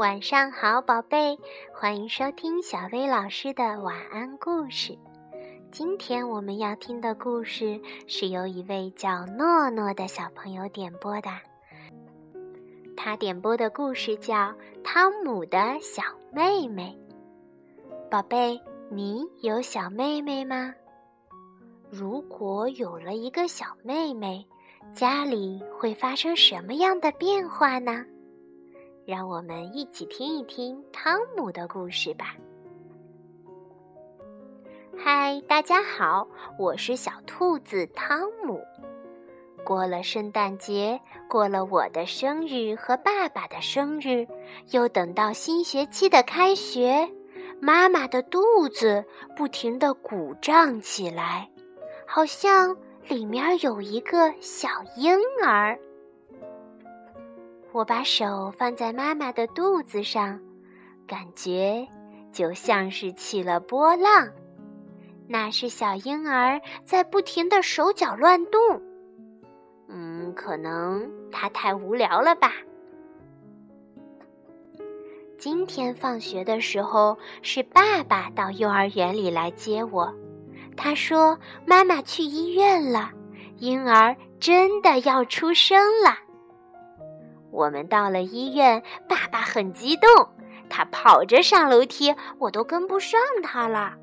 晚上好，宝贝，欢迎收听小薇老师的晚安故事。今天我们要听的故事是由一位叫诺诺的小朋友点播的。他点播的故事叫《汤姆的小妹妹》。宝贝，你有小妹妹吗？如果有了一个小妹妹，家里会发生什么样的变化呢？让我们一起听一听汤姆的故事吧。嗨，大家好，我是小兔子汤姆。过了圣诞节，过了我的生日和爸爸的生日，又等到新学期的开学，妈妈的肚子不停地鼓胀起来，好像里面有一个小婴儿。我把手放在妈妈的肚子上，感觉就像是起了波浪。那是小婴儿在不停的手脚乱动。嗯，可能他太无聊了吧。今天放学的时候，是爸爸到幼儿园里来接我。他说：“妈妈去医院了，婴儿真的要出生了。”我们到了医院，爸爸很激动，他跑着上楼梯，我都跟不上他了。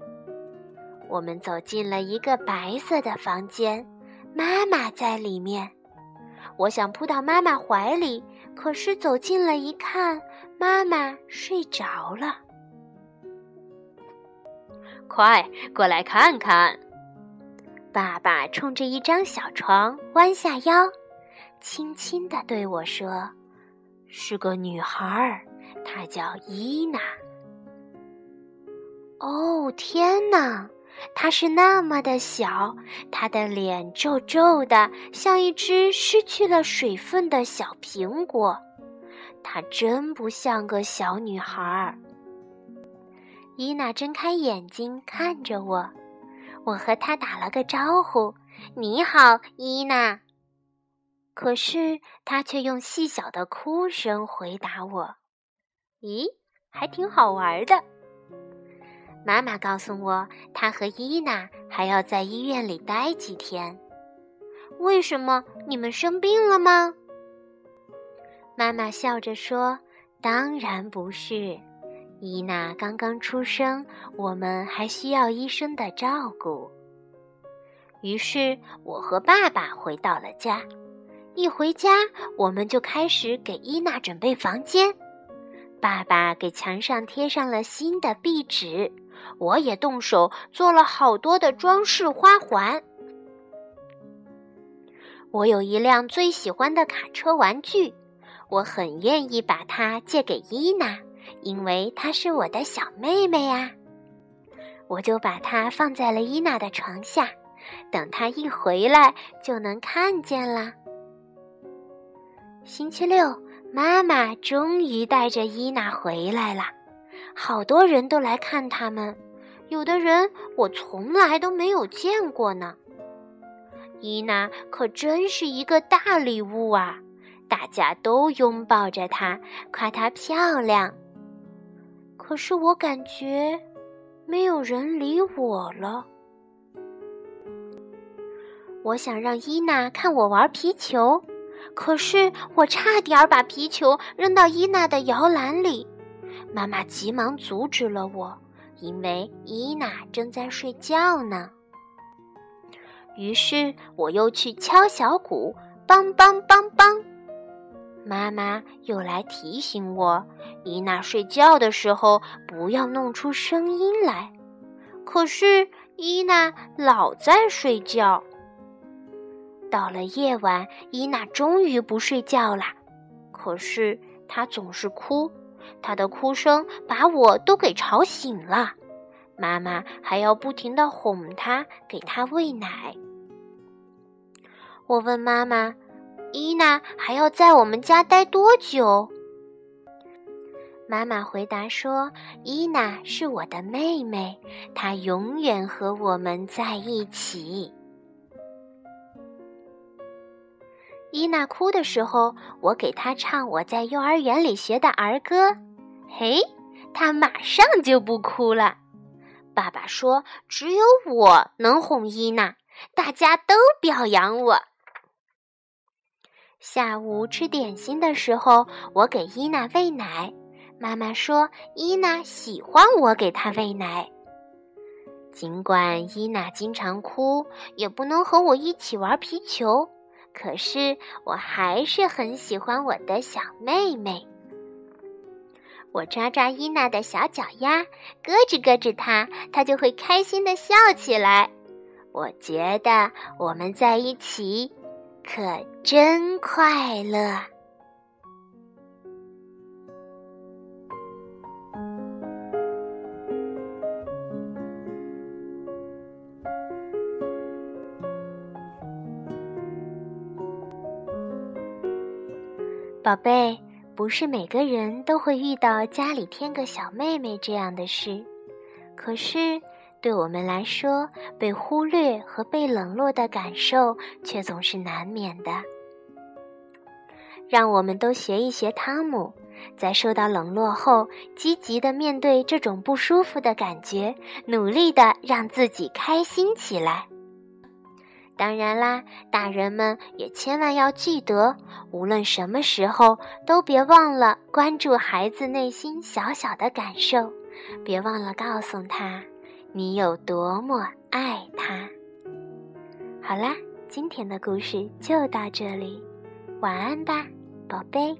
我们走进了一个白色的房间，妈妈在里面。我想扑到妈妈怀里，可是走近了一看，妈妈睡着了。快过来看看！爸爸冲着一张小床弯下腰，轻轻地对我说：“是个女孩，她叫伊娜。”哦，天哪！她是那么的小，她的脸皱皱的，像一只失去了水分的小苹果。她真不像个小女孩儿。伊娜睁开眼睛看着我，我和她打了个招呼：“你好，伊娜。”可是她却用细小的哭声回答我：“咦，还挺好玩的。”妈妈告诉我，她和伊娜还要在医院里待几天。为什么？你们生病了吗？妈妈笑着说：“当然不是，伊娜刚刚出生，我们还需要医生的照顾。”于是，我和爸爸回到了家。一回家，我们就开始给伊娜准备房间。爸爸给墙上贴上了新的壁纸。我也动手做了好多的装饰花环。我有一辆最喜欢的卡车玩具，我很愿意把它借给伊娜，因为她是我的小妹妹呀。我就把它放在了伊娜的床下，等她一回来就能看见了。星期六，妈妈终于带着伊娜回来了。好多人都来看他们，有的人我从来都没有见过呢。伊娜可真是一个大礼物啊！大家都拥抱着她，夸她漂亮。可是我感觉没有人理我了。我想让伊娜看我玩皮球，可是我差点把皮球扔到伊娜的摇篮里。妈妈急忙阻止了我，因为伊娜正在睡觉呢。于是我又去敲小鼓，梆梆梆梆。妈妈又来提醒我，伊娜睡觉的时候不要弄出声音来。可是伊娜老在睡觉。到了夜晚，伊娜终于不睡觉了，可是她总是哭。她的哭声把我都给吵醒了，妈妈还要不停的哄她，给她喂奶。我问妈妈：“伊娜还要在我们家待多久？”妈妈回答说：“伊娜是我的妹妹，她永远和我们在一起。”伊娜哭的时候，我给她唱我在幼儿园里学的儿歌。嘿，她马上就不哭了。爸爸说：“只有我能哄伊娜，大家都表扬我。”下午吃点心的时候，我给伊娜喂奶。妈妈说：“伊娜喜欢我给她喂奶。”尽管伊娜经常哭，也不能和我一起玩皮球，可是我还是很喜欢我的小妹妹。我抓抓伊娜的小脚丫，咯吱咯吱她，她就会开心的笑起来。我觉得我们在一起可真快乐。宝贝，不是每个人都会遇到家里添个小妹妹这样的事，可是对我们来说，被忽略和被冷落的感受却总是难免的。让我们都学一学汤姆，在受到冷落后，积极的面对这种不舒服的感觉，努力的让自己开心起来。当然啦，大人们也千万要记得，无论什么时候都别忘了关注孩子内心小小的感受，别忘了告诉他你有多么爱他。好啦，今天的故事就到这里，晚安吧，宝贝。